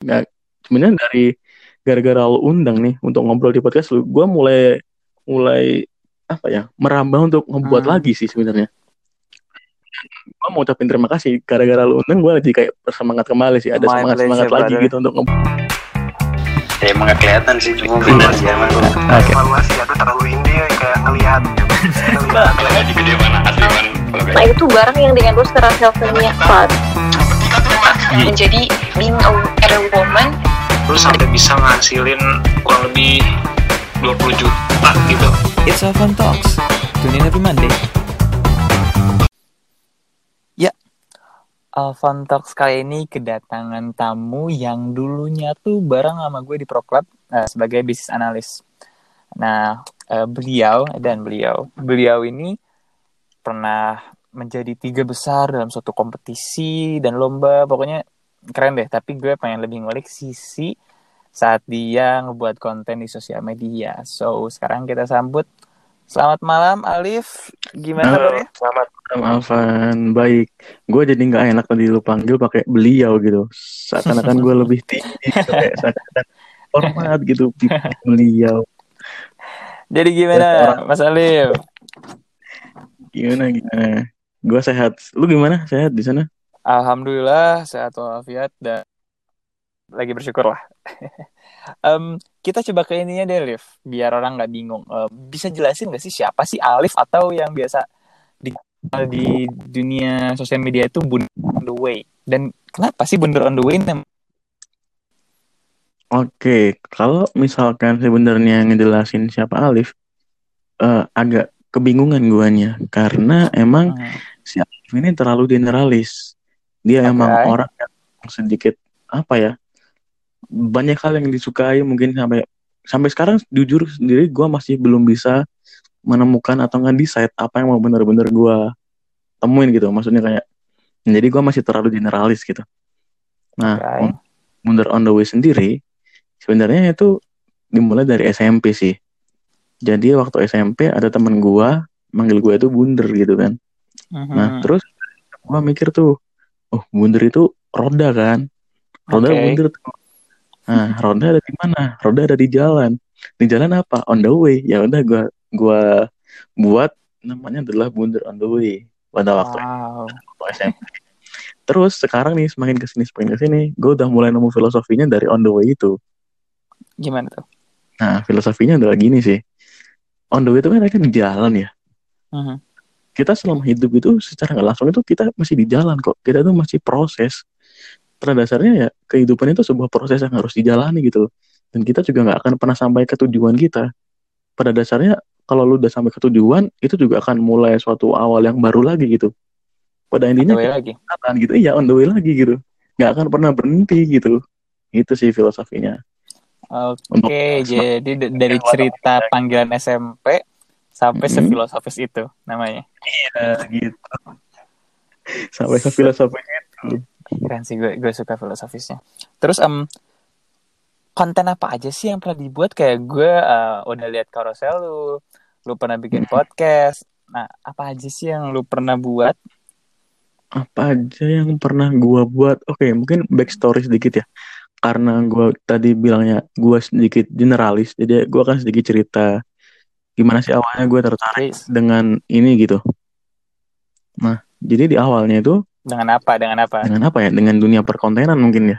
nggak sebenarnya dari gara-gara lo undang nih untuk ngobrol di podcast lu gue mulai mulai apa ya merambah untuk ngebuat Hmm. lagi sih sebenarnya. Gue mau ucapin terima kasih. Gara-gara lu undang gue jadi kayak bersemangat kembali sih. Ada My semangat semangat pleasure, lagi brother. gitu untuk nge- ya emang gak kelihatan sih cuma bener sih emang Oke. evaluasi aduh terlalu indie kayak ngelihat ngelihat di video mana asli kalau Nah itu barang yang di-endorse ke Rachel Fat Menjadi being a, a woman lu sampai bisa ngasilin kurang lebih 20 juta gitu It's a fun talks. Tune in every Monday. Ya, Alvan Talks kali ini kedatangan tamu yang dulunya tuh bareng sama gue di Pro Club eh, sebagai bisnis analis. Nah, eh, beliau dan beliau, beliau ini pernah menjadi tiga besar dalam suatu kompetisi dan lomba. Pokoknya keren deh. Tapi gue pengen lebih ngulik sisi saat dia ngebuat konten di sosial media. So, sekarang kita sambut. Selamat malam, Alif. Gimana Halo, kabarnya? selamat malam Alvan baik gue jadi nggak enak tadi lu panggil pakai beliau gitu seakan-akan gue lebih tinggi gitu kayak seakan-akan hormat gitu beliau Jadi gimana, Mas Alif? gimana gimana gue sehat lu gimana sehat di sana Alhamdulillah sehat walafiat dan lagi bersyukur lah. Em, kita coba ke ininya deh, Alif, biar orang nggak bingung. Eh, bisa jelasin nggak sih siapa sih Alif atau yang biasa di di dunia sosial media itu Bunda on the way? Dan kenapa sih Bunda on the way? nem- Oke, kalau misalkan sebenarnya ngejelasin siapa Alif, eh, agak kebingungan guanya karena emang Hmm, si Alif ini terlalu generalis. Dia Oke. emang orang yang sedikit apa ya, banyak hal yang disukai mungkin sampai sampai sekarang jujur sendiri gua masih belum bisa menemukan atau nge-decide apa yang mau bener-bener gua temuin gitu. Maksudnya kayak, jadi gua masih terlalu generalis gitu. Nah, Oke. Wonder on the Way sendiri sebenarnya itu dimulai dari SMP sih. Jadi waktu SMP ada temen gua manggil gua itu Bunder gitu kan. Mhm. Nah, terus gua mikir tuh, oh Bunder itu roda kan. Roda bunder tuh. Nah, roda ada di mana? Roda ada di jalan. Di jalan apa? On the way. Ya udah gua gua buat namanya adalah Bunder on the way pada waktu Wow. waktu SMP. Terus sekarang nih semakin ke sini semakin ke sini, gue udah mulai nemu filosofinya dari on the way itu. Gimana tuh? Nah, filosofinya adalah gini sih. On the way itu kan kan di jalan ya. Mhm. Kita selama hidup itu secara nggak langsung itu kita masih di jalan kok. Kita tuh masih proses. Pada dasarnya ya kehidupan itu sebuah proses yang harus dijalani gitu. loh. Dan kita juga nggak akan pernah sampai ke tujuan kita. Pada dasarnya kalau lu udah sampai ke tujuan itu juga akan mulai suatu awal yang baru lagi gitu. Pada intinya Ada lagi. jalan gitu iya on the way lagi gitu nggak akan pernah berhenti gitu itu sih filosofinya Oke, Untuk- jadi dari cerita panggilan SMP sampai Mhm. sefilosofis itu namanya. ya gitu sampai ke filosofinya itu Keren sih gue gue suka filosofisnya. Terus em konten apa aja sih yang pernah dibuat kayak gue eh, udah lihat carousel lu, lu pernah bikin Mhm. podcast. Nah, apa aja sih yang lu pernah buat? apa aja yang pernah gua buat oke mungkin backstory sedikit ya karena gua tadi bilangnya gua sedikit generalis jadi gua akan sedikit cerita gimana sih awalnya gue tertarik Please. dengan ini gitu nah jadi di awalnya itu Dengan apa? Dengan apa? dengan apa ya dengan dunia perkontenan mungkin ya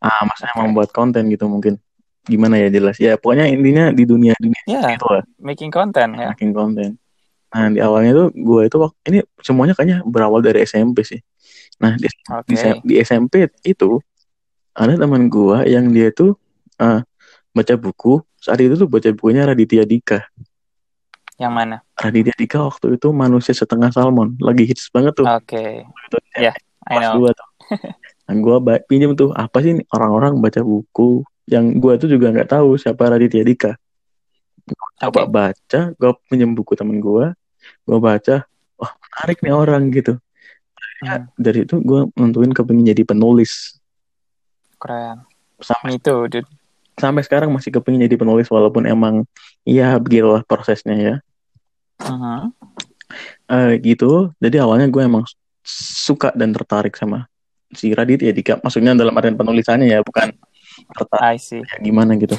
ah maksudnya Oke. membuat konten gitu mungkin gimana ya jelas ya pokoknya intinya di dunia dunia Ya, itu lah making content ya. making konten nah di awalnya tuh gue itu waktu ini semuanya kayaknya berawal dari SMP sih nah di, di, Oke. di SMP itu ada teman gue yang dia tuh eh, baca buku saat itu tuh baca bukunya Raditya Dika Yang mana? Raditya Dika waktu itu manusia setengah salmon lagi hits banget tuh Oke. Itu ya, I kelas know. dua tuh. Nah, gue pinjem tuh apa sih nih orang-orang baca buku yang gue tuh juga nggak tahu siapa Raditya Dika. Gua Coba Oke. baca, gue pinjem buku temen gue, gue baca, wah menarik nih orang gitu. Hmm, Dari itu gue nentuin kepingin jadi penulis. keren. Sampai Me too, dude. Sampai sekarang masih kepingin jadi penulis walaupun emang ya begitulah prosesnya ya. Mhm. Eh gitu. Jadi awalnya gue emang suka dan tertarik sama si Raditya Dika maksudnya dalam artian penulisannya ya bukan tertarik kayak gimana gitu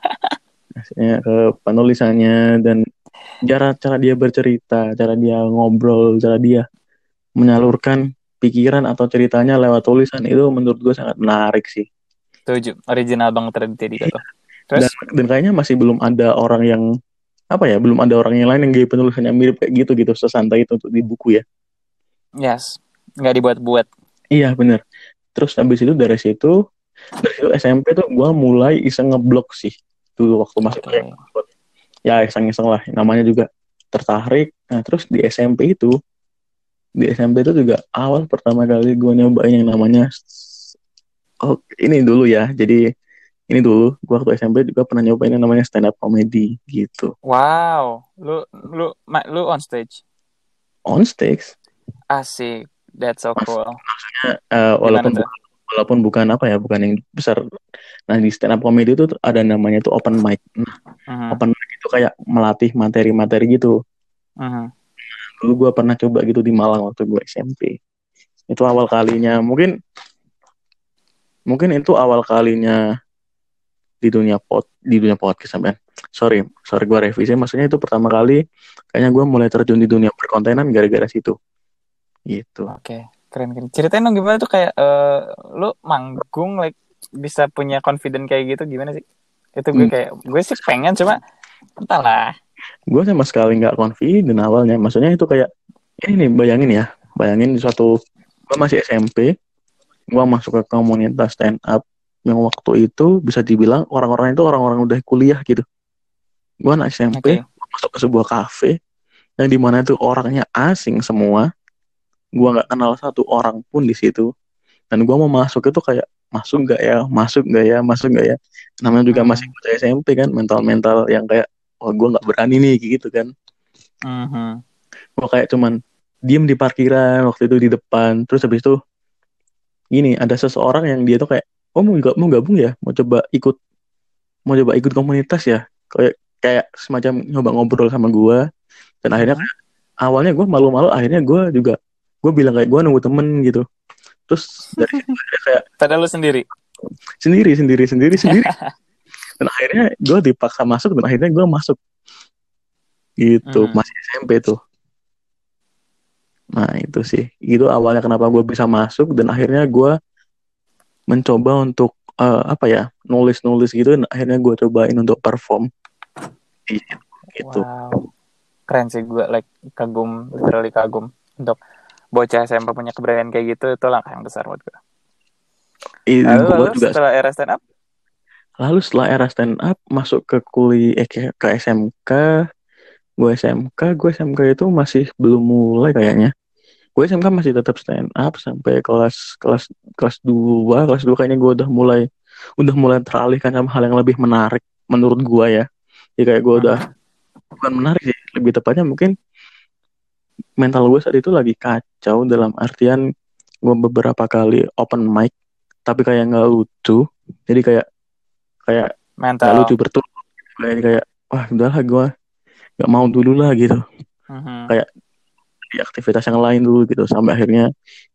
maksudnya ke penulisannya dan cara cara dia bercerita cara dia ngobrol cara dia menyalurkan pikiran atau ceritanya lewat tulisan itu menurut gue sangat menarik sih Setuju. Original banget Raditya Dika tuh. dan, Terus dan kayaknya masih belum ada orang yang apa ya belum ada orang yang lain yang gaya penulisannya mirip kayak gitu gitu sesantai itu untuk di buku ya yes, nggak dibuat-buat. iya bener terus habis itu dari situ dari situ SMP tuh gue mulai iseng ngeblok sih dulu waktu masih Oke. ya iseng-iseng lah namanya juga tertarik nah terus di SMP itu di SMP itu juga awal pertama kali gue nyobain yang namanya oh ini dulu ya. Jadi ini dulu. Gue waktu SMP juga pernah nyobain yang namanya stand up comedy gitu. Wow, lu lu lu on stage. on stage? Asik. That's so cool. eh, walaupun tuh? bukan, walaupun bukan apa ya bukan yang besar. Nah di stand up comedy itu ada namanya tuh open mic. Nah, Mhm, open mic itu kayak melatih materi-materi gitu. Mhm. dulu gue pernah coba gitu di Malang waktu gue SMP itu awal kalinya. Mungkin mungkin itu awal kalinya di dunia pot di dunia podcast sampean sorry sorry gue revisi maksudnya itu pertama kali kayaknya gue mulai terjun di dunia perkontenan gara-gara situ gitu Oke, keren keren. Ceritain dong gimana tuh kayak eh, lu manggung like bisa punya confident kayak gitu gimana sih? Itu gue Hmm. kayak gue sih pengen cuma entahlah. gue sama sekali nggak confident awalnya maksudnya itu kayak ini nih bayangin ya bayangin di suatu gue masih SMP gue masuk ke komunitas stand up yang waktu itu bisa dibilang orang-orang itu orang-orang udah kuliah gitu. Gue anak SMP Oke. masuk ke sebuah kafe yang di mana itu orangnya asing semua. Gue nggak kenal satu orang pun di situ. Dan gue mau masuk itu kayak masuk nggak ya? Masuk nggak ya? Masuk nggak ya? Namanya juga Hmm. masih bocah SMP kan mental-mental yang kayak oh gue nggak berani nih gitu kan. Mhm. gue kayak cuman diem di parkiran waktu itu di depan. Terus habis itu gini ada seseorang yang dia tuh kayak oh mau gak mau gabung ya? Mau coba ikut mau coba ikut komunitas ya? Kayak kayak semacam nyoba ngobrol sama gue dan akhirnya kayak, awalnya gue malu-malu akhirnya gue juga gue bilang kayak gue nunggu temen gitu. Terus dari kayak Padahal lu sendiri. sendiri sendiri sendiri sendiri. Dan akhirnya gue dipaksa masuk dan akhirnya gue masuk. Gitu Hmm. masih SMP tuh nah itu sih. Itu awalnya kenapa gue bisa masuk dan akhirnya gue mencoba untuk eh, apa ya nulis nulis gitu dan akhirnya gue cobain untuk perform. Iya, gitu. Wow. Keren sih gue like kagum, literally kagum untuk bocah SMP punya keberanian kayak gitu itu langkah yang besar buat gue. Lalu, gua lalu juga setelah era stand up, lalu setelah era stand up masuk ke kuliah eh, ke, ke SMK gue SMK gue SMK itu masih belum mulai kayaknya gue SMK masih tetap stand up sampai kelas kelas kelas 2 kelas 2 kayaknya gue udah mulai udah mulai teralihkan sama hal yang lebih menarik menurut gue ya. Jadi kayak gue udah bukan menarik sih lebih tepatnya mungkin mental gue saat itu lagi kacau dalam artian gue beberapa kali open mic tapi kayak nggak lucu. Jadi kayak kayak mental. lucu betul kayak kayak wah udahlah gue nggak mau dulu lah gitu. Mhm. Di aktivitas yang lain dulu gitu. Sampai akhirnya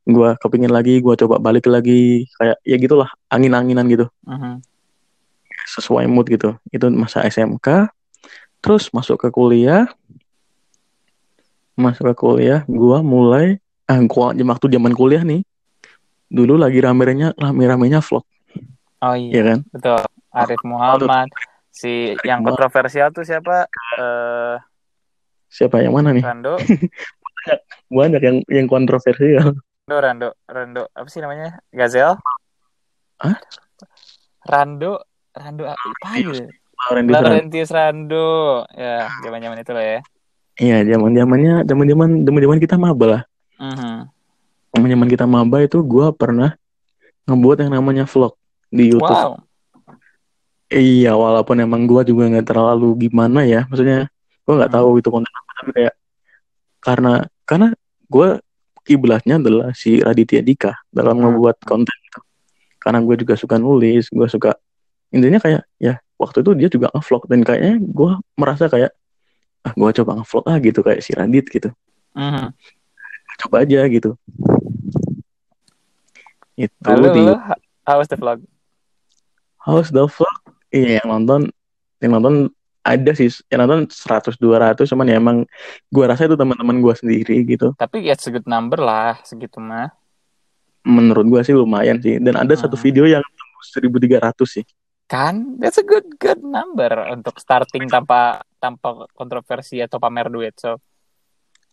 gue kepingin lagi gue coba balik lagi. Kayak ya gitulah angin-anginan gitu. Mhm. sesuai mood gitu. Itu masa SMK terus masuk ke kuliah. Masuk ke kuliah gue mulai ah gua waktu zaman kuliah nih dulu lagi rame-ramenya rame-ramenya vlog. Oh ya iya, kan? betul. Arif Muhammad, si yang Muhammad. kontroversial tuh siapa? Eh, siapa yang mana nih? Rando, banyak yang yang kontroversial Rando, Rando, Rando, apa sih namanya? Gazel? Hah? Rando, Rando apa Serrano. Laurentius Rando, ya zaman-zaman itu lah ya. Iya, zaman zamannya, zaman zaman zaman zaman kita maba lah. Mhm. Zaman zaman kita maba itu gue pernah ngebuat yang namanya vlog di YouTube. Wow, Iya, walaupun emang gue juga nggak terlalu gimana ya, maksudnya gue nggak Hmm. tahu itu konten apa, tapi kayak karena karena gue kiblatnya adalah si Raditya Dika dalam Hmm. ngebuat konten. Karena gue juga suka nulis, gue suka intinya kayak ya waktu itu dia juga ngevlog dan kayaknya gue merasa kayak ah gue coba ngevlog ah gitu kayak si Radit gitu. Mhm. coba aja gitu itu Lalu, di how was the vlog? House the Vlog iya yang nonton yang nonton ada sih yang nonton 100 200 cuman ya emang gua rasa itu teman-teman gua sendiri gitu Tapi ya good number lah segitu mah. menurut gua sih lumayan sih dan ada satu Hmm. video yang tembus 1300 sih Kan that's a good good number untuk starting tanpa tanpa kontroversi atau pamer duit. So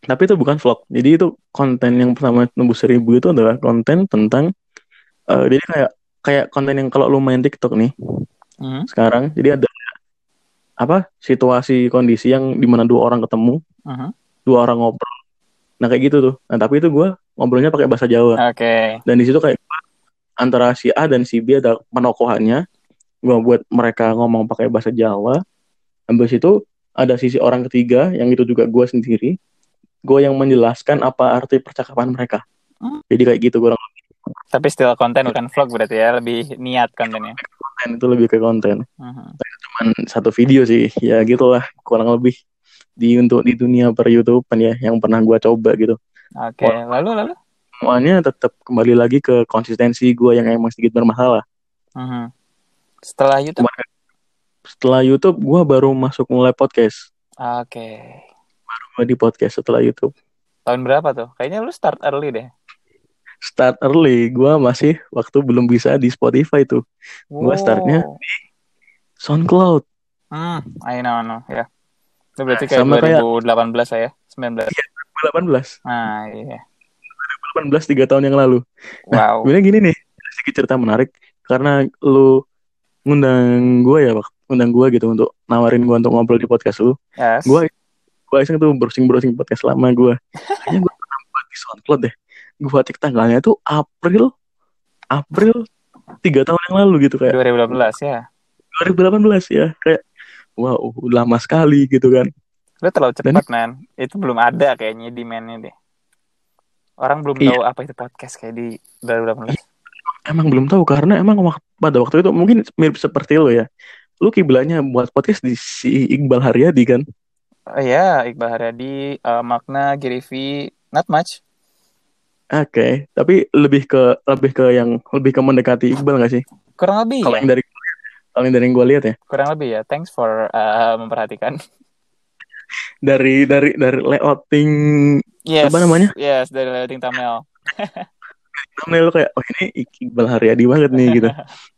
tapi itu bukan vlog jadi itu konten yang pertama tembus 1000 itu adalah konten tentang eh, jadi kayak kayak konten yang kalau lu main TikTok nih mhm, sekarang jadi ada apa situasi kondisi yang di mana dua orang ketemu mhm. dua orang ngobrol nah kayak gitu tuh nah tapi itu gua ngobrolnya pakai bahasa Jawa Oke. dan di situ kayak antara si A dan si B ada penokohannya gua buat mereka ngomong pakai bahasa Jawa habis itu ada sisi orang ketiga yang itu juga gua sendiri gue yang menjelaskan apa arti percakapan mereka Hmm. jadi kayak gitu kurang Tapi still konten bukan vlog berarti ya, lebih niat kontennya. konten itu lebih ke konten Mhm. Cuman satu video sih ya gitulah kurang lebih di untuk di dunia per YouTube ya yang pernah gua coba gitu Oke, lalu lalu. semuanya tetap kembali lagi ke konsistensi gua yang emang sedikit bermasalah Mhm. Setelah YouTube. Setelah YouTube gua baru masuk mulai podcast Oke. gua di podcast setelah YouTube Tahun berapa tuh? Kayaknya lu start early deh. start early gua masih waktu belum bisa di Spotify tuh Gua startnya Wow. SoundCloud Hmm, I know, I know, ya. Itu berarti Nah, kayak sama kayak- 2018 lah ya, 19. 18 Nah, iya. 18 tiga tahun yang lalu Wow. Sebenarnya gini nih, sedikit cerita menarik karena lu ngundang gue ya, Pak. ngundang gue gitu untuk nawarin gue untuk ngobrol di podcast lu. Yes. Gue gue iseng tuh browsing browsing podcast lama gue. Kayaknya gue pernah buat di SoundCloud deh. Gue cek tanggalnya tuh April April tiga tahun yang lalu gitu kayak 2018 ya. 2018 ya kayak wow lama sekali gitu kan. Lu terlalu Dan- cepat, man. Itu belum ada kayaknya demand-nya deh. Orang belum Iya. tahu apa itu podcast kayak di 2018. Emang belum tahu karena emang wak- pada waktu itu mungkin mirip seperti lo ya. Lu kiblatnya buat podcast di si Iqbal Haryadi kan. Oh iya, Iqbal Haryadi, eh, Makna, Girivi, not much. Oke, tapi lebih ke lebih ke yang lebih ke mendekati Iqbal gak sih? Kurang lebih Kalau ya. yang dari yang dari yang gue lihat ya, Kurang lebih ya. Thanks for eh, memperhatikan. dari dari dari layouting Yes. Apa namanya? Yes, dari lighting thumbnail. thumbnail kayak oh ini Iqbal Haryadi banget nih gitu.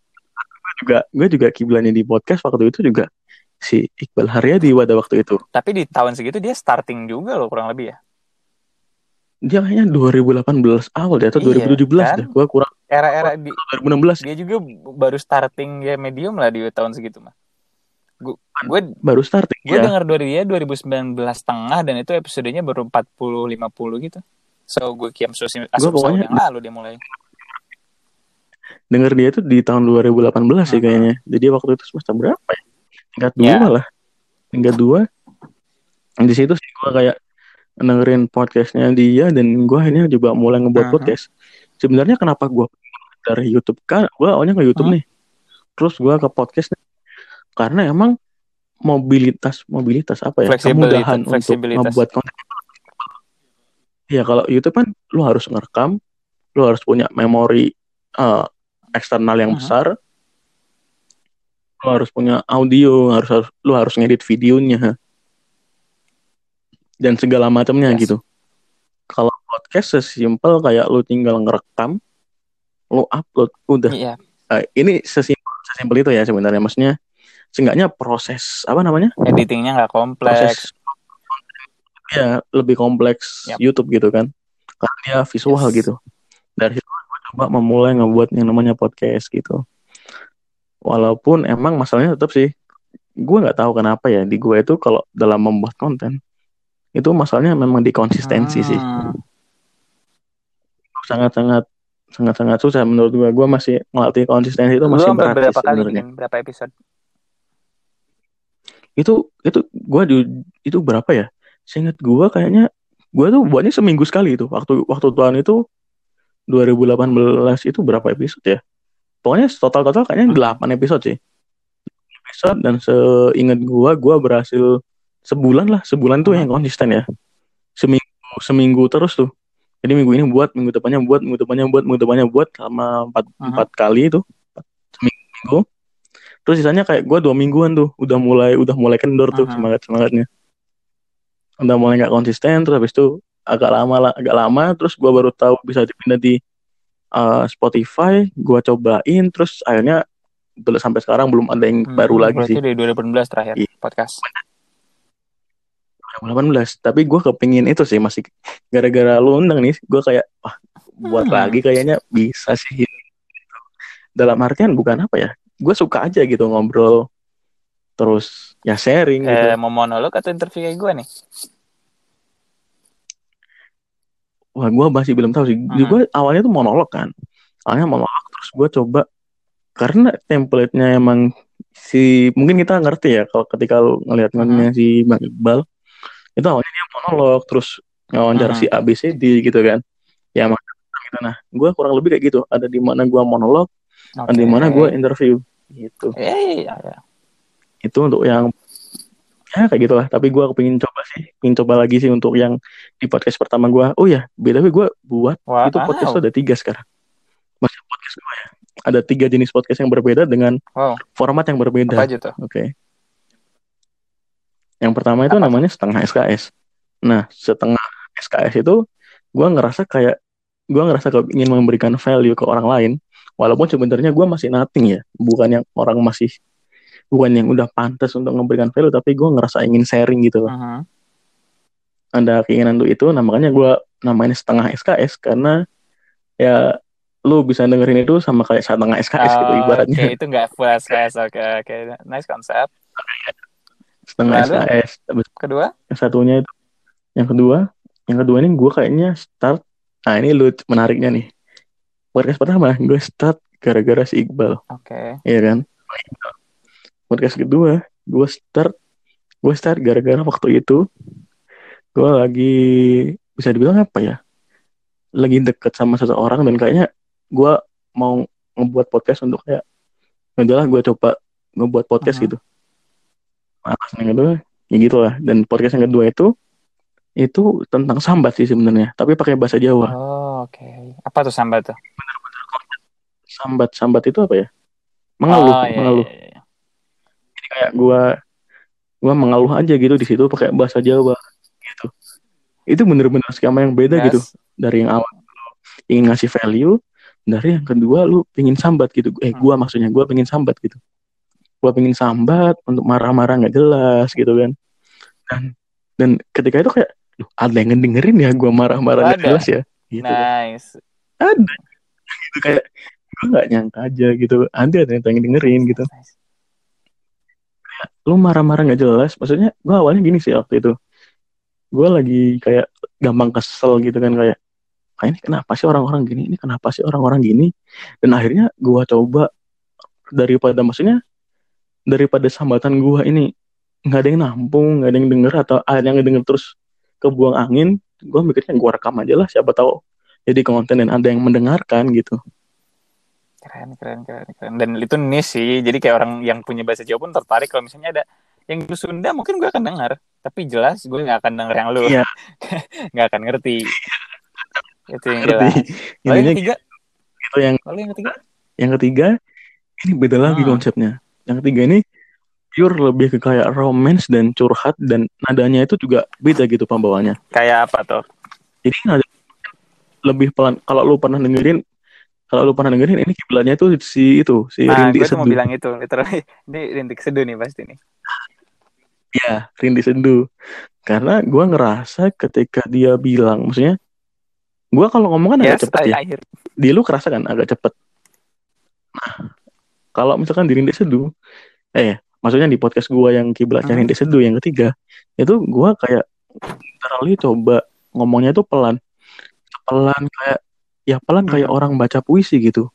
gue juga gue juga kiblatnya di podcast waktu itu juga si Iqbal Haryadi pada waktu itu. Tapi di tahun segitu dia starting juga loh kurang lebih ya. Dia kayaknya 2018 awal deh atau Iya, 2017 kan? deh. Gue kurang Era-era di 2016 dia juga baru starting ya medium lah di tahun segitu mah. Gue gue baru starting gue ya. dengar dari dia 2019 tengah dan itu episodenya baru 40 50 gitu. So gue kiam susi asum pokoknya- yang lalu dia mulai. Denger dia itu di tahun 2018 sih Mhm. kayaknya. Jadi waktu itu semester berapa ya? Tingkat dua Ya. malah. Tingkat dua. Di situ sih gue kayak dengerin podcastnya dia dan gue akhirnya juga mulai ngebuat Mhm. podcast. Sebenarnya kenapa gue dari YouTube kan? Gue awalnya ke YouTube Mhm. nih. Terus gue ke podcast nih. Karena emang mobilitas mobilitas apa ya? Kemudahan untuk membuat konten. Ya kalau YouTube kan lu harus ngerekam, lu harus punya memori eh, eksternal yang Mhm. besar, lu harus punya audio, harus, harus lu harus ngedit videonya dan segala macamnya Yes. gitu. Kalau podcast sesimpel kayak lu tinggal ngerekam, lu upload, udah. Iya. Eh, ini sesimpel sesimpel itu ya sebenarnya. Maksudnya, seenggaknya proses apa namanya? Editingnya nggak kompleks. Proses ya lebih kompleks Yap. YouTube gitu kan, karena dia visual Yes. gitu. Dari situ gue coba memulai ngebuat yang namanya podcast gitu. Walaupun emang masalahnya tetap sih, gue nggak tahu kenapa ya di gue itu kalau dalam membuat konten itu masalahnya memang di konsistensi sih. Hmm. sangat-sangat sangat-sangat susah menurut gue gue masih ngelatih konsistensi itu masih berat berapa kali sebenarnya. bikin berapa episode? itu itu gue di itu berapa ya? Seingat gue kayaknya gue tuh buatnya seminggu sekali itu. Waktu waktu tahun itu 2018 itu berapa episode ya? Pokoknya total total kayaknya Hmm. 8 episode sih. Episode dan seingat gue gue berhasil sebulan lah. Sebulan tuh yang konsisten ya. Seminggu seminggu terus tuh jadi minggu ini buat minggu depannya buat minggu depannya buat minggu depannya buat selama empat empat kali itu seminggu terus sisanya kayak gue dua mingguan tuh udah mulai udah mulai kendor tuh Mhm. semangat semangatnya. Udah mulai nggak konsisten terus habis itu agak lama lah agak lama terus gue baru tahu bisa dipindah di uh, Spotify gue cobain terus akhirnya sampai sekarang belum ada yang Hmm, baru lagi sih. dari 2018 terakhir Iya. podcast 2018 tapi gue kepingin itu sih masih gara-gara lu undang nih gue kayak wah buat Hmm. lagi kayaknya bisa sih dalam artian bukan apa ya gue suka aja gitu ngobrol terus ya sharing gitu. eh, mau monolog atau interview kayak gue nih? Wah gue masih belum tahu sih. Mhm. gue awalnya tuh monolog kan. Awalnya monolog terus gue coba karena template-nya emang si mungkin kita ngerti ya kalau ketika lu ngelihat ngeliatnya si Bang Iqbal itu awalnya dia monolog terus ngawancara Mhm. si ABCD gitu kan. Ya emang gitu. Nah gue kurang lebih kayak gitu. Ada di mana gue monolog ada di mana gue interview gitu. Eh ya, ya. itu untuk yang ya kayak gitulah. Tapi gue kepingin coba sih pengen coba lagi sih untuk yang di podcast pertama gue oh ya btw gue buat Wow. itu podcast ada tiga sekarang. Masih podcast gue ya ada tiga jenis podcast yang berbeda dengan Wow. format yang berbeda. Apa oke aja tuh yang pertama itu Apa? namanya setengah SKS nah setengah SKS itu gue ngerasa kayak gue ngerasa kayak ingin memberikan value ke orang lain walaupun sebenarnya gue masih nothing ya bukan yang orang masih bukan yang udah pantas untuk memberikan value tapi gue ngerasa ingin sharing gitu loh Mhm. ada keinginan untuk itu nah makanya gue namanya setengah SKS karena ya lu bisa dengerin itu sama kayak setengah SKS gitu Oh, ibaratnya Oke, itu nggak full SKS. Oke, oke. Nice konsep. Setengah Lalu? SKS Terus Kedua? yang satunya itu yang kedua yang kedua ini gue kayaknya start nah ini lu menariknya nih podcast pertama gue start gara-gara si Iqbal Oke. Iya kan podcast kedua gue start gue start gara-gara waktu itu gue lagi bisa dibilang apa ya lagi deket sama seseorang dan kayaknya gue mau ngebuat podcast untuk kayak udahlah gue coba ngebuat podcast Mhm. gitu alasan yang kedua ya gitu lah dan podcast yang kedua itu itu tentang sambat sih sebenarnya tapi pakai bahasa Jawa Oh, oke. Apa tuh sambat tuh? sambat sambat itu apa ya mengeluh oh, iya, mengeluh iya, iya. kayak gua gua mengeluh aja gitu di situ pakai bahasa Jawa gitu itu bener-bener skema yang beda Yes. gitu dari yang awal lu ingin ngasih value dari yang kedua lu pingin sambat gitu eh Hmm. gua maksudnya gua pingin sambat gitu gua pingin sambat untuk marah-marah nggak jelas gitu kan. Dan dan ketika itu kayak Duh, ada yang ngedengerin ya gua marah-marah nggak Ada. jelas ya? Gitu Nice. ada. Gitu kayak gue nggak nyangka aja gitu. Ada ternyata yang dengerin gitu. Nice. lu marah-marah nggak jelas? Maksudnya gue awalnya gini sih waktu itu. Gue lagi kayak gampang kesel gitu kan kayak ah ini kenapa sih orang-orang gini? Ini kenapa sih orang-orang gini? Dan akhirnya gue coba daripada maksudnya daripada sambatan gue ini nggak ada yang nampung nggak ada yang denger atau ada yang denger terus kebuang angin gue mikirnya gue rekam aja lah siapa tahu jadi konten dan ada yang mendengarkan gitu Keren, keren, keren, keren. Dan itu niche sih. Jadi kayak orang yang punya bahasa Jawa pun tertarik kalau misalnya ada yang di Sunda mungkin gue akan dengar. Tapi jelas gue nggak akan denger yang lu. Iya. nggak akan ngerti. itu yang ngerti jelas. Lalu intinya yang ketiga? gitu yang Lalu yang ketiga? yang ketiga ini beda lagi Hmm. konsepnya yang ketiga ini pure lebih ke kayak romance dan curhat dan nadanya itu juga beda gitu pembawanya Kayak apa tuh? jadi nada lebih pelan kalau lu pernah dengerin kalau lu pernah dengerin ini kiblatnya tuh si itu si Nah, Rindi gue tuh mau Sendu bilang itu. Literally. Ini rintik seduh nih pasti nih. ya Rindi Sendu karena gua ngerasa ketika dia bilang maksudnya gua kalau ngomong kan agak Yes, cepet ya akhir. di lu kerasa kan agak cepet. Nah, kalau misalkan di Rintik Seduh, eh, maksudnya di podcast gua yang kiblatnya Hmm. Rintik Seduh yang ketiga, itu gua kayak literally coba ngomongnya tuh pelan, pelan kayak ya pelan kayak Hmm. orang baca puisi gitu.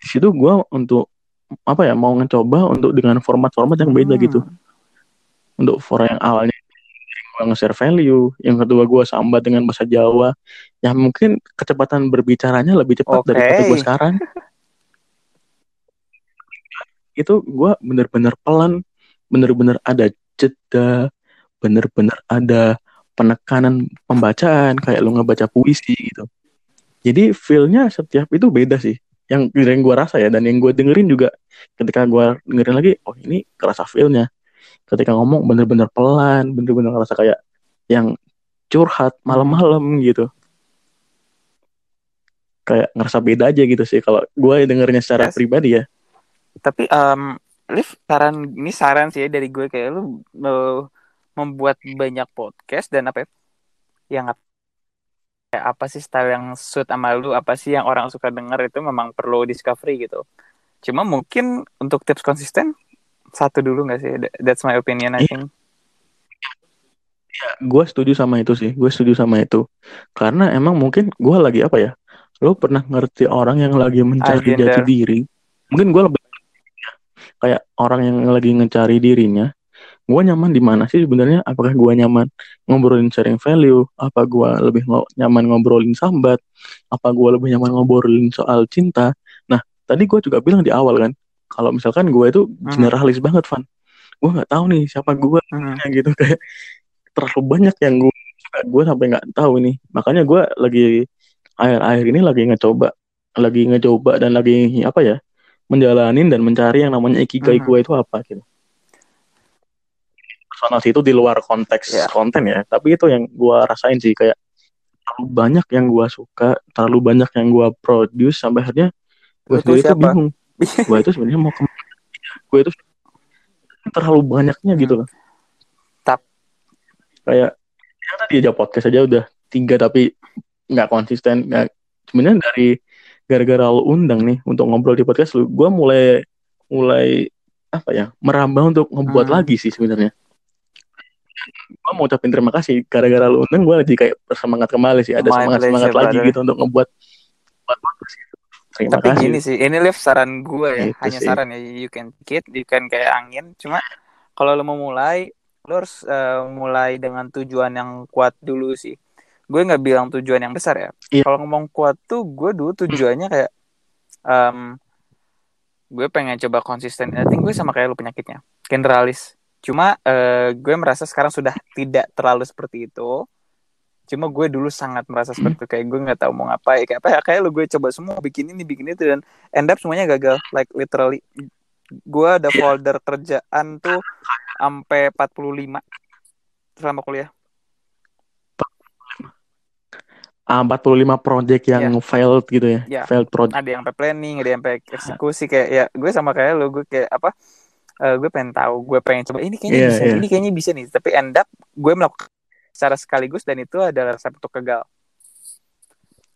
Di situ gua untuk apa ya mau ngecoba untuk dengan format-format yang beda Hmm. gitu. Untuk for yang awalnya gue nge-share value, yang kedua gue sambat dengan bahasa Jawa, yang mungkin kecepatan berbicaranya lebih cepat Oke. daripada gue sekarang. Itu gue bener-bener pelan, bener-bener ada jeda, bener-bener ada penekanan pembacaan kayak lu ngebaca puisi gitu. Jadi feel-nya setiap itu beda sih. Yang yang gue rasa ya dan yang gue dengerin juga ketika gue dengerin lagi oh ini kerasa feel-nya. Ketika ngomong bener-bener pelan bener-bener ngerasa kayak yang curhat malam-malam gitu. Kayak ngerasa beda aja gitu sih kalau gue dengernya secara Yes. pribadi ya Tapi um, Liv, saran ini saran sih ya dari gue kayak lu mau membuat banyak podcast dan apa ya, yang kayak apa sih style yang suit sama lu, apa sih yang orang suka denger itu memang perlu discovery gitu. Cuma mungkin untuk tips konsisten satu dulu nggak sih? That- That's my opinion I Iya. think. gue setuju sama itu sih gue setuju sama itu karena emang mungkin gue lagi apa ya lo pernah ngerti orang yang lagi mencari jati diri mungkin gue lebih kayak orang yang lagi mencari dirinya gue nyaman di mana sih sebenarnya? Apakah gue nyaman ngobrolin sharing value? Apa gue lebih ngo- nyaman ngobrolin sambat? Apa gue lebih nyaman ngobrolin soal cinta? Nah tadi gue juga bilang di awal kan kalau misalkan gue itu generalis banget Van. Gue nggak tahu nih siapa gue Hmm. gitu kayak terlalu banyak yang gue gue sampai nggak tahu ini makanya gue lagi akhir-akhir ini lagi ngecoba lagi ngecoba dan lagi apa ya menjalanin dan mencari yang namanya ikigai Mhm. gue itu apa gitu personal sih itu di luar konteks Ya. konten ya tapi itu yang gue rasain sih kayak terlalu banyak yang gue suka terlalu banyak yang gue produce sampai akhirnya gue sendiri tuh siapa? bingung gue itu sebenarnya mau ke mana gue itu terlalu banyaknya gitu loh Tap. kayak yang tadi aja podcast aja udah tiga tapi nggak konsisten nggak sebenarnya dari gara-gara lo undang nih untuk ngobrol di podcast lu gue mulai mulai apa ya merambah untuk ngebuat Hmm. lagi sih sebenarnya gue mau ucapin terima kasih gara-gara lu undang gue jadi kayak bersemangat kembali sih ada My semangat semangat pleasure, lagi brother. gitu untuk ngebuat buat podcast gitu. terima Tapi kasih gini sih, ini Liv saran gue ya, Gitu hanya sih. saran ya, you can it, you can kayak angin. Cuma kalau lo mau mulai, lo harus eh, mulai dengan tujuan yang kuat dulu sih. Gue nggak bilang tujuan yang besar ya. Iya. Kalau ngomong kuat tuh, gue dulu tujuannya kayak, em, gue pengen coba konsisten. I think gue sama kayak lo penyakitnya, generalis. Cuma eh, gue merasa sekarang sudah tidak terlalu seperti itu. Cuma gue dulu sangat merasa seperti itu kayak gue nggak tahu mau ngapain kayak apa ya kayak lu gue coba semua bikin ini bikin itu dan end up semuanya gagal like literally gue ada folder kerjaan tuh sampai 45 selama kuliah ah, 45 project yang failed gitu ya Iya. failed project. Ada yang sampai planning ada yang sampai eksekusi kayak ya gue sama kayak lu gue kayak apa eh, gue pengen tahu gue pengen coba ini kayaknya Iya, bisa iya. ini kayaknya bisa nih. Tapi end up gue melakukan secara sekaligus dan itu adalah resep untuk gagal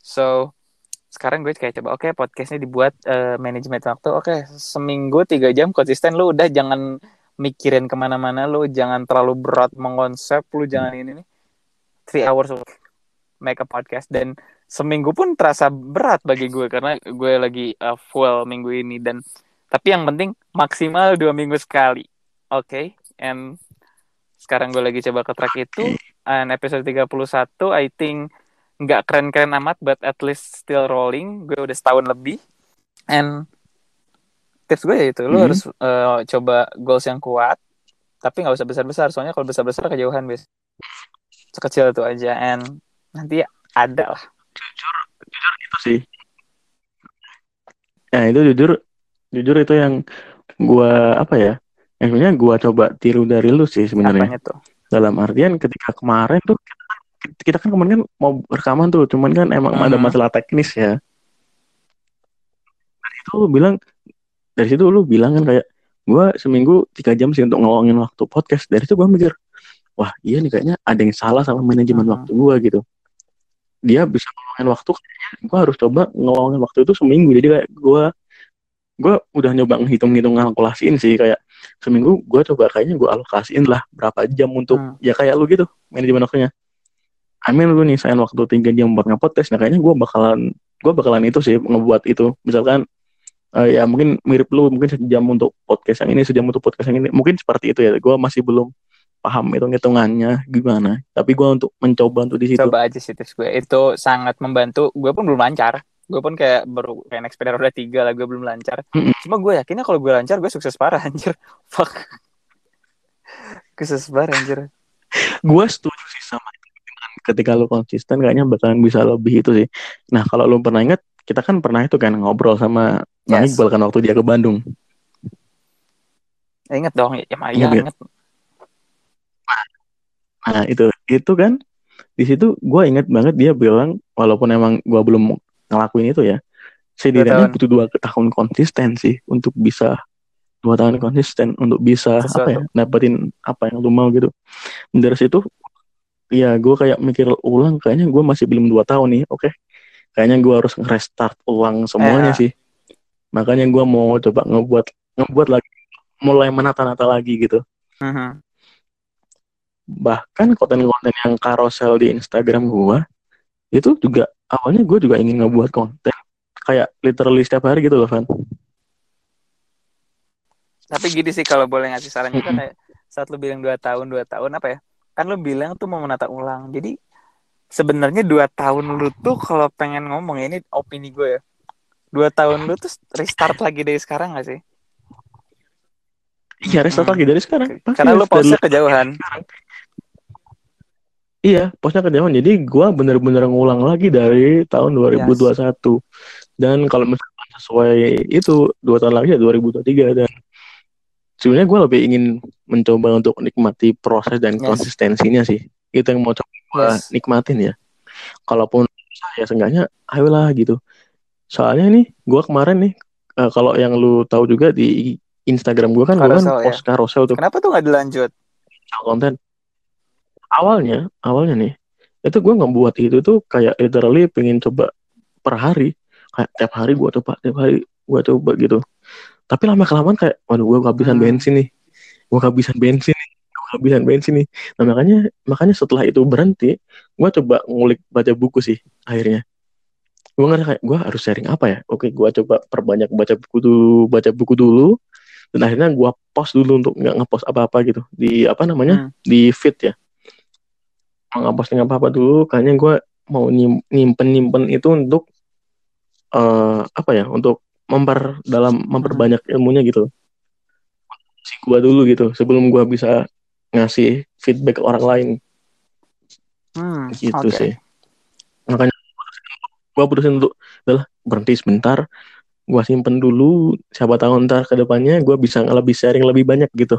so sekarang gue kayak coba oke podcastnya dibuat eh, manajemen waktu oke seminggu tiga jam konsisten lu udah jangan mikirin ke mana-mana lu jangan terlalu berat mengonsep lu jangan ini nih three hours make a podcast. Dan seminggu pun terasa berat bagi gue karena gue lagi uh, full minggu ini. Dan tapi yang penting maksimal dua minggu sekali. Oke? And sekarang gue lagi coba ke track itu. And episode 31 I think nggak keren-keren amat but at least still rolling. Gue udah setahun lebih. And tips gue ya itu lo Mhm. harus uh, coba goals yang kuat tapi nggak usah besar-besar. Soalnya kalau besar-besar kejauhan bis sekecil itu aja. And nanti ada lah. Itu sih. Ya itu jujur jujur itu yang gua apa ya yang sebenarnya gua coba tiru dari lu sih sebenarnya. Dalam artian ketika kemarin tuh kita kan, kemarin kan mau rekaman tuh cuman kan emang ada Mhm. masalah teknis ya. Dari itu lu bilang dari situ lu bilang kan kayak gua seminggu tiga jam sih untuk ngeluangin waktu podcast. Dari itu gua mikir wah iya nih kayaknya ada yang salah sama manajemen Mhm. waktu gua gitu dia bisa ngeluangin waktu kayaknya gua harus coba ngeluangin waktu itu seminggu. Jadi kayak gua gua udah nyoba ngitung-ngitung kalkulasiin sih. Kayak seminggu gua coba kayaknya gua alokasiin lah berapa jam untuk Hmm. ya kayak lu gitu manajemen waktunya. Amin lu nih sayang waktu tiga jam buat ngepodcast. Nah kayaknya gua bakalan gua bakalan itu sih ngebuat itu. Misalkan eh, ya mungkin mirip lu mungkin sejam untuk podcast yang ini sejam untuk podcast yang ini. Mungkin seperti itu ya. Gua masih belum paham hitung hitungannya gimana. Tapi gua untuk mencoba untuk di situ. Coba aja sih tips gue itu sangat membantu. Gue pun belum lancar. Gue pun kayak baru kayak naik sepeda roda tiga lah gue belum lancar. Mm-mm. cuma gue yakinnya kalau gue lancar gue sukses parah anjir. Fuck. Sukses parah anjir. Gua setuju sih sama itu. Ketika lu konsisten kayaknya bakalan bisa lebih itu sih. Nah kalau lu pernah ingat kita kan pernah itu kan ngobrol sama Bang Yes. Iqbal kan waktu dia ke Bandung. Ya, inget dong, ya, ya, Ingat ya, ya? inget. Nah itu itu kan di situ gue inget banget dia bilang walaupun emang gue belum ngelakuin itu ya setidaknya butuh dua tahun konsisten sih untuk bisa dua tahun konsisten untuk bisa Sesuatu. apa ya dapetin apa yang lu mau gitu dari situ ya gue kayak mikir ulang kayaknya gue masih belum dua tahun nih oke kayaknya gue harus restart ulang semuanya Eh. sih makanya gue mau coba ngebuat ngebuat lagi mulai menata-nata lagi gitu Mhm. Bahkan konten-konten yang karosel di Instagram gua itu juga awalnya gue juga ingin ngebuat konten kayak literally setiap hari gitu loh Van Tapi gini sih kalau boleh ngasih saran juga kayak saat lu bilang dua tahun dua tahun apa ya? Kan lu bilang tuh mau menata ulang. Jadi sebenarnya dua tahun lu tuh kalau pengen ngomong ini opini gue ya. Dua tahun lu tuh restart lagi dari sekarang gak sih? iya restart Hmm. lagi dari sekarang Pasti Karena lu pause kejauhan. Iya posnya kejauhan jadi gua bener-bener ngulang lagi dari tahun 2021 dan kalau misalkan sesuai itu dua tahun lagi ya 2023 dan sebenarnya gue lebih ingin mencoba untuk nikmati proses dan Yes. konsistensinya sih itu yang mau coba Yes. nikmatin ya. Kalaupun saya seenggaknya ayolah gitu. Soalnya nih gua kemarin nih eh, kalau yang lu tahu juga di Instagram gua kan gua kan ya. post carousel tuh Kenapa tuh nggak dilanjut? konten. Awalnya, awalnya nih itu gua ngebuat itu tuh kayak literally pengen coba per hari kayak tiap hari gua coba tiap hari gua coba gitu. Tapi lama kelamaan kayak waduh gua kehabisan Hmm. bensin nih. Gua kehabisan bensin nih. Gua kehabisan bensin nih. Nah makanya makanya setelah itu berhenti, gua coba ngulik baca buku sih akhirnya. Gua ngerasa kayak gua harus sharing apa ya? Oke, gua coba perbanyak baca buku dulu, baca buku dulu. Dan akhirnya gua post dulu untuk nggak ngepost apa-apa gitu di apa namanya Hmm. di feed ya. Nggak posting apa-apa dulu, kayaknya gua mau nyim- nyimpen-nyimpen itu untuk eh apa ya? Untuk memper dalam memperbanyak ilmunya gitu. Si gua dulu gitu sebelum gua bisa ngasih feedback ke orang lain Hmm, gitu oke. sih makanya gua putusin untuk adalah berhenti sebentar gua simpen dulu siapa tahu ntar ke depannya gua bisa lebih sharing lebih banyak gitu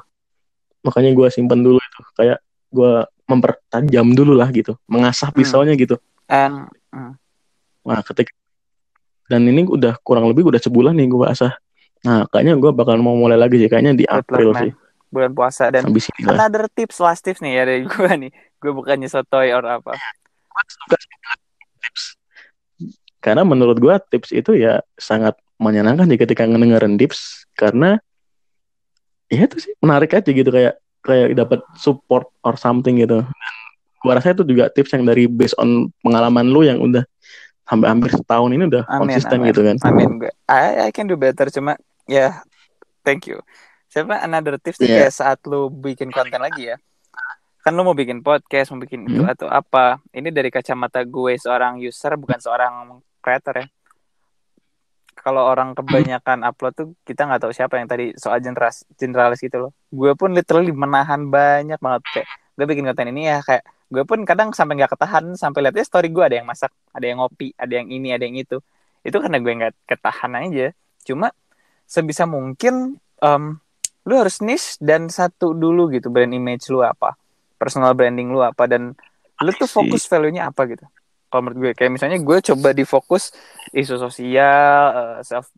makanya gua simpen dulu itu kayak gua mempertajam dulu lah gitu mengasah Hmm. pisaunya gitu And hmm, nah ketika dan ini udah kurang lebih udah sebulan nih gua asah nah kayaknya gua bakal mau mulai lagi sih kayaknya di Good luck, April man. sih bulan puasa dan habis ini lah another tips last tips nih ya dari gue nih. Gue bukannya sotoy or apa. tips karena menurut gua tips itu ya sangat menyenangkan sih ketika ngedengerin tips karena ya itu sih menarik aja gitu kayak kayak dapat support or something gitu gua rasa itu juga tips yang dari based on pengalaman lu yang udah sampai hampir setahun ini udah Amin, konsisten amin. gitu kan Amin. I, I can do better cuma ya thank you. Siapa another tips Iya. kayak saat lu bikin konten lagi ya. Kan lu mau bikin podcast, mau bikin itu Hmm. atau apa. Ini dari kacamata gue seorang user bukan seorang creator ya. Kalau orang kebanyakan upload tuh kita nggak tahu siapa yang tadi soal generalis generalis gitu loh. Gue pun literally menahan banyak banget kayak gue bikin konten ini ya kayak gue pun kadang sampai nggak ketahan sampai lihatnya story gue ada yang masak, ada yang ngopi, ada yang ini, ada yang itu. Itu karena gue nggak ketahan aja. Cuma sebisa mungkin em, lu harus niche dan satu dulu gitu brand image lu apa, personal branding lu apa dan lu tuh fokus value-nya apa gitu. Kalau menurut gue kayak misalnya gue coba di fokus isu sosial, eh, self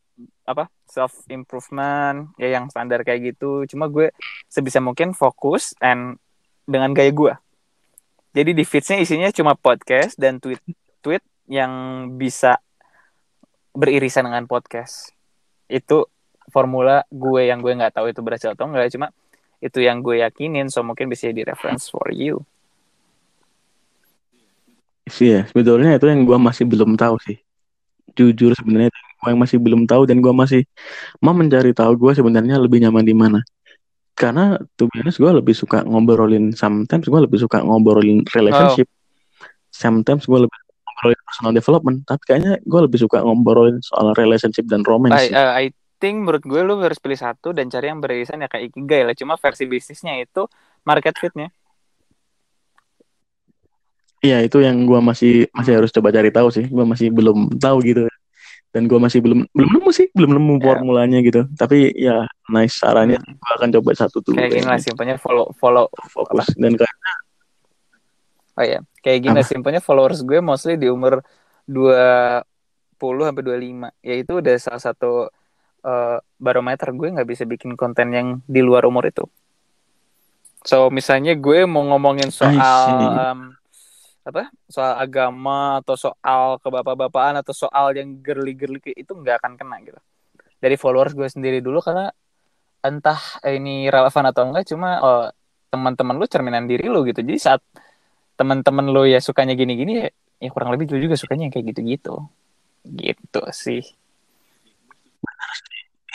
apa self improvement ya yang standar kayak gitu. Cuma gue sebisa mungkin fokus and dengan gaya gue. Jadi di feeds-nya isinya cuma podcast dan tweet tweet yang bisa beririsan dengan podcast. Itu formula gue yang gue nggak tahu itu berhasil atau enggak, cuma itu yang gue yakinin, so mungkin bisa jadi reference for you. Sih ya sebetulnya itu yang gua masih belum tahu sih. Jujur sebenarnya gua yang masih belum tahu dan gua masih mau mencari tahu gua sebenarnya lebih nyaman di mana. Karena tuh biasanya gue lebih suka ngobrolin sometimes gue lebih suka ngobrolin relationship. Sometimes gue lebih suka ngobrolin personal development tapi kayaknya gue lebih suka ngobrolin soal relationship dan romance I, uh, I think menurut gue lu harus pilih satu dan cari yang beririsan ya kayak ikigai lah. Cuma versi bisnisnya itu market fitnya. Iya itu yang gua masih masih harus coba cari tahu sih. Gua masih belum tahu gitu. Dan gua masih belum belum nemu sih, belum nemu Ya. formulanya gitu. Tapi ya nice sarannya. Hmm. Gua akan coba satu dulu. Kayak gini lah simpelnya follow follow fokus dan kayak Oh iya, kayak gini Apa? simpelnya followers gue mostly di umur 20 sampai 25. Ya itu udah salah satu eh, barometer gue nggak bisa bikin konten yang di luar umur itu. So misalnya gue mau ngomongin soal. Apa? Soal agama atau soal kebapak-bapaan atau soal yang girly-girly itu nggak akan kena gitu. Dari followers gue sendiri dulu karena entah ini relevan atau enggak cuma oh, teman-teman lu cerminan diri lu gitu. Jadi saat teman-teman lo ya sukanya gini-gini ya, ya kurang lebih lu juga sukanya yang kayak gitu-gitu gitu sih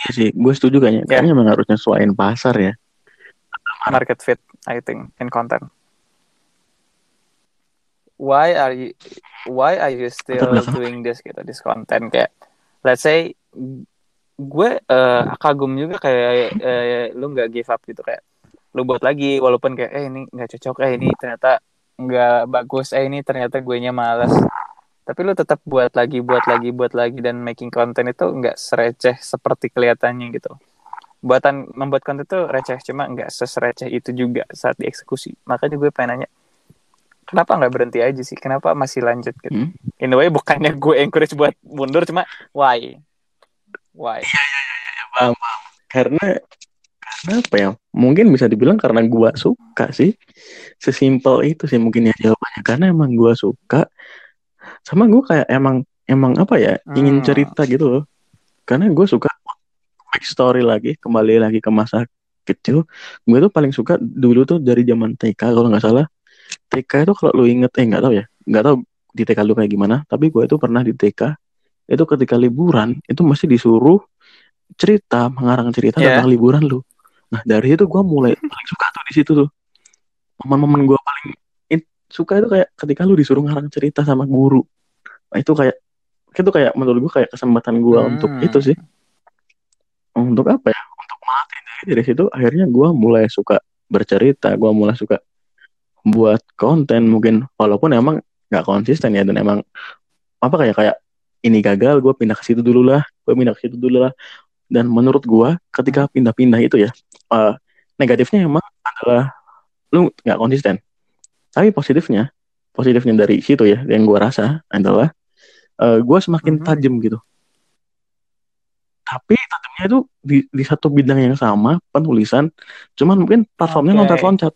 iya sih, gue setuju kayaknya. Ya. Kayaknya memang harus nyesuaiin pasar ya. market fit I think in content why are you why are you still doing this gitu this content? Kayak let's say gue eh, kagum juga kayak eh, lu nggak give up gitu kayak lu buat lagi walaupun kayak eh ini nggak cocok eh ini ternyata nggak bagus eh ini ternyata gue nya malas tapi lu tetap buat lagi buat lagi buat lagi dan making content itu nggak sereceh seperti kelihatannya gitu. Buatan membuat konten itu receh cuma nggak sesereceh itu juga saat dieksekusi. Makanya gue pengen nanya kenapa nggak berhenti aja sih kenapa masih lanjut gitu Hmm. in a way bukannya gue encourage buat mundur cuma why why Paham, paham. Karena karena apa ya? Mungkin bisa dibilang karena gua suka sih. Sesimpel itu sih mungkin ya jawabannya. Karena emang gua suka sama gua kayak emang emang apa ya? Ingin Hmm. cerita gitu loh. Karena gue suka back story lagi, kembali lagi ke masa kecil. Gue tuh paling suka dulu tuh dari zaman TK kalau nggak salah. TK itu kalau lu inget, eh nggak tahu ya, nggak tahu di TK lu kayak gimana. Tapi gue itu pernah di TK itu ketika liburan itu masih disuruh cerita, mengarang cerita Yeah. tentang liburan lu. Nah dari itu gue mulai paling suka tuh di situ tuh. Momen-momen gue paling in- suka itu kayak ketika lu disuruh ngarang cerita sama guru. Nah, itu kayak itu kayak menurut gue kayak kesempatan gue Hmm. untuk itu sih. Untuk apa ya? Untuk melatih dari dari situ akhirnya gue mulai suka bercerita, gue mulai suka buat konten mungkin walaupun emang nggak konsisten ya dan emang apa kayak kayak ini gagal gue pindah ke situ dulu lah gue pindah ke situ dulu lah dan menurut gue ketika pindah-pindah itu ya eh, negatifnya emang adalah lu nggak konsisten tapi positifnya positifnya dari situ ya yang gue rasa adalah eh, gue semakin Mhm. tajam gitu tapi tajamnya itu di, di satu bidang yang sama penulisan cuman mungkin platformnya Oke. loncat-loncat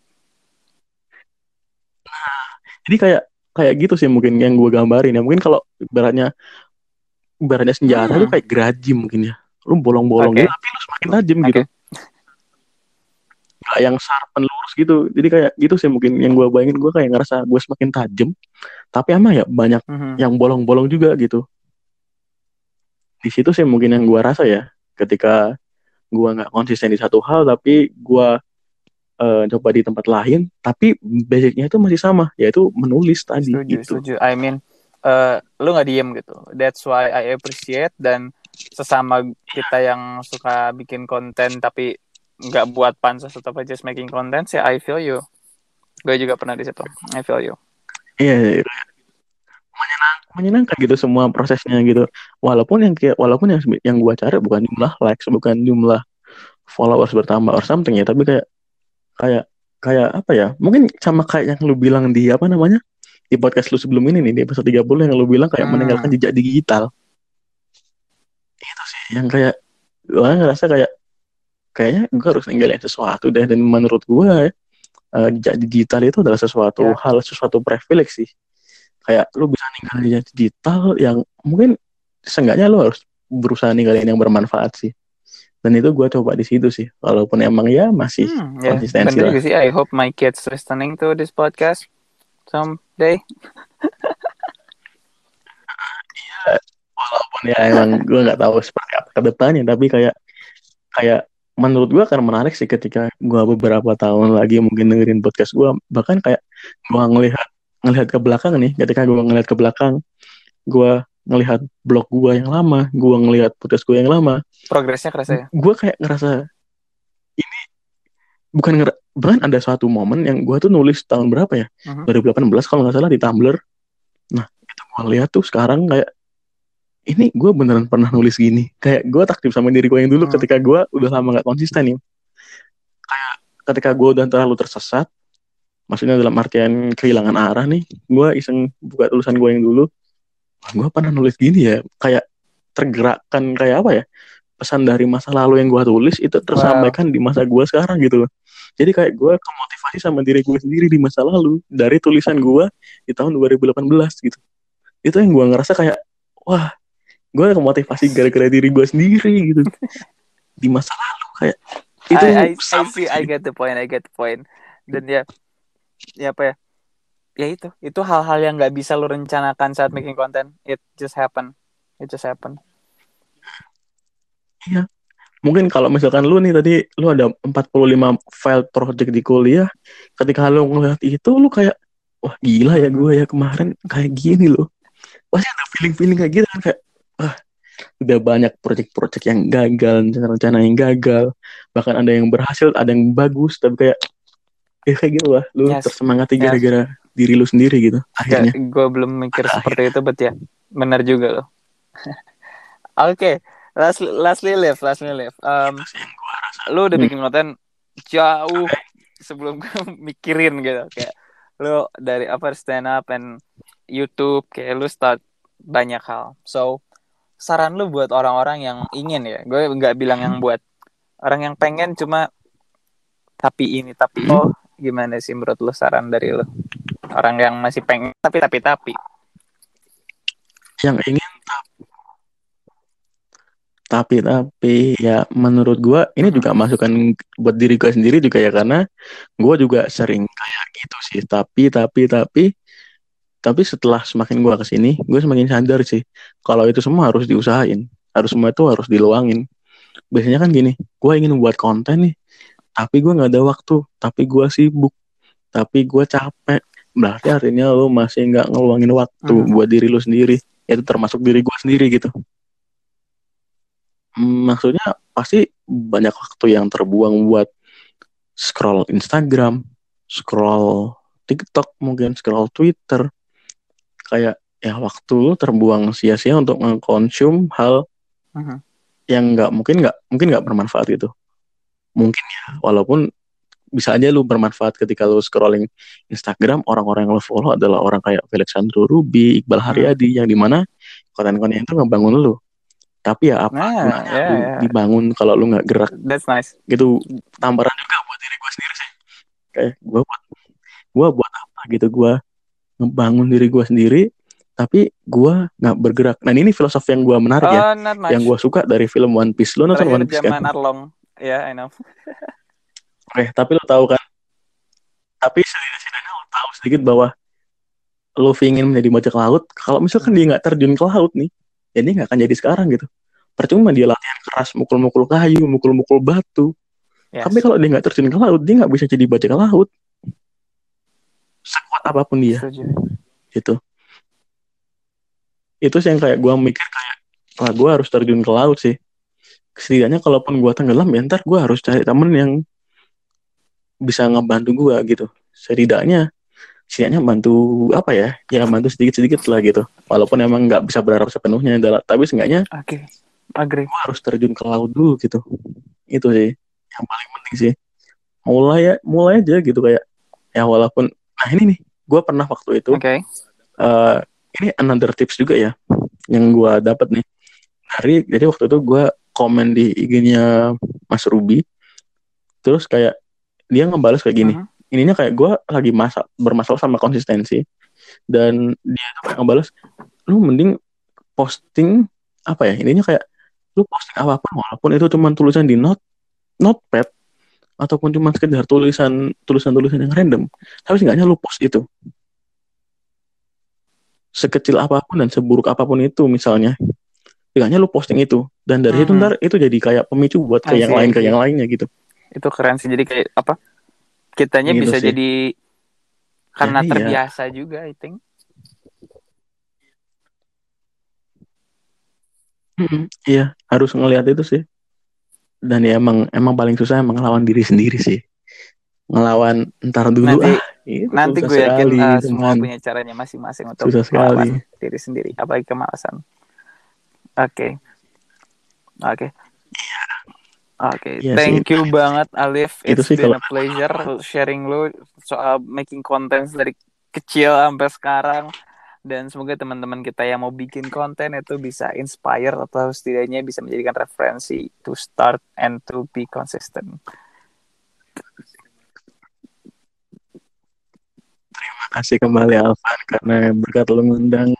jadi kayak kayak gitu sih mungkin yang gue gambarin ya mungkin kalau ibaratnya ibaratnya senjata Hmm. itu kayak geraji mungkin ya lu bolong-bolong Oke. gitu tapi lu semakin tajam gitu Oke. nggak yang sharpen lurus gitu jadi kayak gitu sih mungkin yang gue bayangin gue kayak ngerasa gue semakin tajam tapi emang ya banyak Mhm. yang bolong-bolong juga gitu di situ sih mungkin yang gua rasa ya ketika gua nggak konsisten di satu hal tapi gua eh, coba di tempat lain tapi basicnya itu masih sama yaitu menulis tadi setuju gitu. setuju. I mean eh, lu nggak diem gitu. That's why I appreciate dan sesama kita yang suka bikin konten tapi nggak buat pansos atau apa just making content sih I feel you. Gue juga pernah di situ. I feel you. Iya iya. menyenang menyenangkan gitu semua prosesnya gitu. Walaupun yang kayak walaupun yang yang gua cari bukan jumlah likes bukan jumlah followers bertambah or something ya tapi kayak kayak kayak apa ya mungkin sama kayak yang lu bilang di apa namanya di podcast lu sebelum ini nih di episode 30 yang lu bilang kayak Hmm. meninggalkan jejak digital itu sih yang kayak gua ngerasa kayak kayaknya gua harus ninggalin sesuatu deh dan menurut gua eh, jejak digital itu adalah sesuatu Ya. hal sesuatu privilege sih kayak lu bisa ninggalin jejak digital yang mungkin seenggaknya lu harus berusaha ninggalin yang bermanfaat sih dan itu gua coba di situ sih walaupun emang ya masih Hmm, ya, konsistensi bener lah. sih. I hope my kids listening to this podcast someday. walaupun ya emang gue nggak tahu seperti apa ke depannya tapi kayak kayak menurut gue akan menarik sih ketika gue beberapa tahun lagi mungkin dengerin podcast gue bahkan kayak gue ngelihat ngelihat ke belakang nih ketika gue ngelihat ke belakang gue ngelihat blog gue yang lama gue ngelihat podcast gue yang lama Progresnya kerasa ya. gue kayak ngerasa ini bukan ngera- bahkan ada suatu momen yang gue tuh nulis tahun berapa ya Mhm. 2018 kalau nggak salah di Tumblr nah itu gue lihat tuh sekarang kayak ini gue beneran pernah nulis gini kayak gue takjub sama diri gue yang dulu Hmm. ketika gue udah lama gak konsisten nih kayak ketika gue udah terlalu tersesat maksudnya dalam artian kehilangan arah nih gue iseng buka tulisan gue yang dulu gue pernah nulis gini ya kayak tergerakkan kayak apa ya pesan dari masa lalu yang gue tulis itu tersampaikan di masa gue sekarang gitu loh jadi kayak gue kemotivasi sama diri gue sendiri di masa lalu dari tulisan gue di tahun 2018 gitu itu yang gue ngerasa kayak wah gue kemotivasi gara-gara diri gue sendiri gitu di masa lalu kayak itu I, I, I see, I get the point, I get the point. Dan ya, ya apa ya? Ya itu, itu hal-hal yang nggak bisa lu rencanakan saat making content. It just happen, it just happen. mungkin kalau misalkan lu nih tadi lu ada 45 file project di kuliah ketika lu ngeliat itu lu kayak wah gila ya gue ya kemarin kayak gini loh pasti ada feeling-feeling kayak gitu kan kayak wah udah banyak project-project yang gagal rencana-rencana yang gagal bahkan ada yang berhasil ada yang bagus tapi kayak ya kayak gitu lah lu Yes. tersemangati Yes. Diri lu sendiri gitu akhirnya. gue belum mikir Pada seperti itu, bet ya. Benar juga loh. Oke, last, lastly live, lastly live. Um, lu udah Hmm. bikin konten jauh sebelum gue mikirin gitu. Kayak lu dari apa stand up and YouTube kayak lu start banyak hal. So saran lu buat orang-orang yang ingin ya. Gue nggak bilang yang buat. Orang yang pengen cuma tapi ini tapi oh gimana sih menurut lu saran dari lu orang yang masih pengen tapi tapi tapi. Yang ingin tapi tapi ya menurut gua ini juga masukan buat diri gua sendiri juga ya karena gua juga sering kayak gitu sih. Tapi tapi tapi tapi setelah semakin gua ke sini gue semakin sadar sih kalau itu semua harus diusahain. Harus semua itu harus diluangin. Biasanya kan gini gua ingin buat konten nih tapi gua nggak ada waktu tapi gua sibuk tapi gua capek berarti artinya lo masih nggak ngeluangin waktu Hmm. buat diri lu sendiri itu termasuk diri gua sendiri gitu Hmm, maksudnya pasti banyak waktu yang terbuang buat scroll Instagram, scroll TikTok, mungkin scroll Twitter. Kayak ya waktu lu terbuang sia-sia untuk mengkonsum hal Mhm. yang nggak mungkin nggak mungkin nggak bermanfaat gitu. Mungkin ya, walaupun bisa aja lu bermanfaat ketika lu scrolling Instagram orang-orang yang lu follow adalah orang kayak Alexandro Ruby, Iqbal Haryadi yang di mana konten-konten itu ngebangun lu. Tapi ya apa? Nah, gunanya ya, lu ya. dibangun kalau lu nggak gerak. That's nice. Gitu tamparan juga buat diri gue sendiri sih. Kayak gue buat gue buat apa gitu gue ngebangun diri gue sendiri tapi gue nggak bergerak. Nah ini filosofi yang gue menarik ya. Oh yang gue suka dari film One Piece. Lo nonton One Piece kan? Arlong. Ya I know oke tapi lo tahu kan tapi setidaknya lo tahu sedikit bahwa lo ingin menjadi bajak laut kalau misalkan dia nggak terjun ke laut nih ya dia nggak akan jadi sekarang gitu percuma dia latihan keras mukul-mukul kayu mukul-mukul batu Yes. Tapi kalau dia nggak terjun ke laut, dia nggak bisa jadi bajak laut. Sekuat apa pun dia, Setuju. gitu. Itu sih yang kayak gue mikir kayak, wah gue harus terjun ke laut sih. Setidaknya kalaupun gue tenggelam, ya ntar gue harus cari temen yang bisa ngebantu gue gitu. Setidaknya, setidaknya bantu apa ya? Ya bantu sedikit-sedikit lah gitu. Walaupun emang nggak bisa berharap sepenuhnya, adalah- tapi seenggaknya oke agree gue harus terjun ke laut dulu gitu itu sih yang paling penting sih mulai ya mulai aja gitu kayak ya walaupun nah ini nih gue pernah waktu itu oke eh, ini another tips juga ya yang gue dapat nih dari jadi waktu itu gue komen di IG-nya Mas Ruby terus kayak dia ngebalas kayak gini Mhm. ininya kayak gue lagi masa bermasalah sama konsistensi dan dia tuh kayak ngebalas lu mending posting apa ya ininya kayak lu posting apa pun walaupun itu cuma tulisan di note notepad ataupun cuma sekedar tulisan tulisan tulisan yang random tapi seenggaknya lu post itu sekecil apa pun dan seburuk apa pun itu misalnya seenggaknya lu posting itu dan dari itu Mhm. ntar itu jadi kayak pemicu buat ke yang lain ke yang lainnya gitu itu keren sih jadi kayak apa kitanya Gitu bisa sih. jadi karena iya. terbiasa juga I think Mm-mm, iya harus ngelihat itu sih dan ya emang emang paling susah emang ngelawan diri sendiri sih ngelawan ntar dulu Nanti- ah itu Nanti gue yakin sekali, uh, teman. semua punya caranya masing-masing untuk Susah sekali. melawan diri sendiri, apalagi kemalasan. Oke, oke, oke. Iya Thank you banget Alif. Itu It's sih been kalau- a pleasure sharing lu soal making content dari kecil sampai sekarang. Dan semoga teman-teman kita yang mau bikin konten itu bisa inspire atau setidaknya bisa menjadikan referensi to start and to be consistent. kasih kembali Alvan karena berkat lu ngundang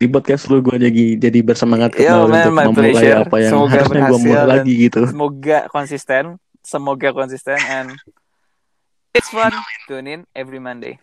di podcast lu gue jadi jadi bersemangat Yo, man, untuk memulai pleasure. apa yang Semoga harusnya gue mulai lagi gitu Semoga konsisten, semoga konsisten and it's fun. Tune in every Monday.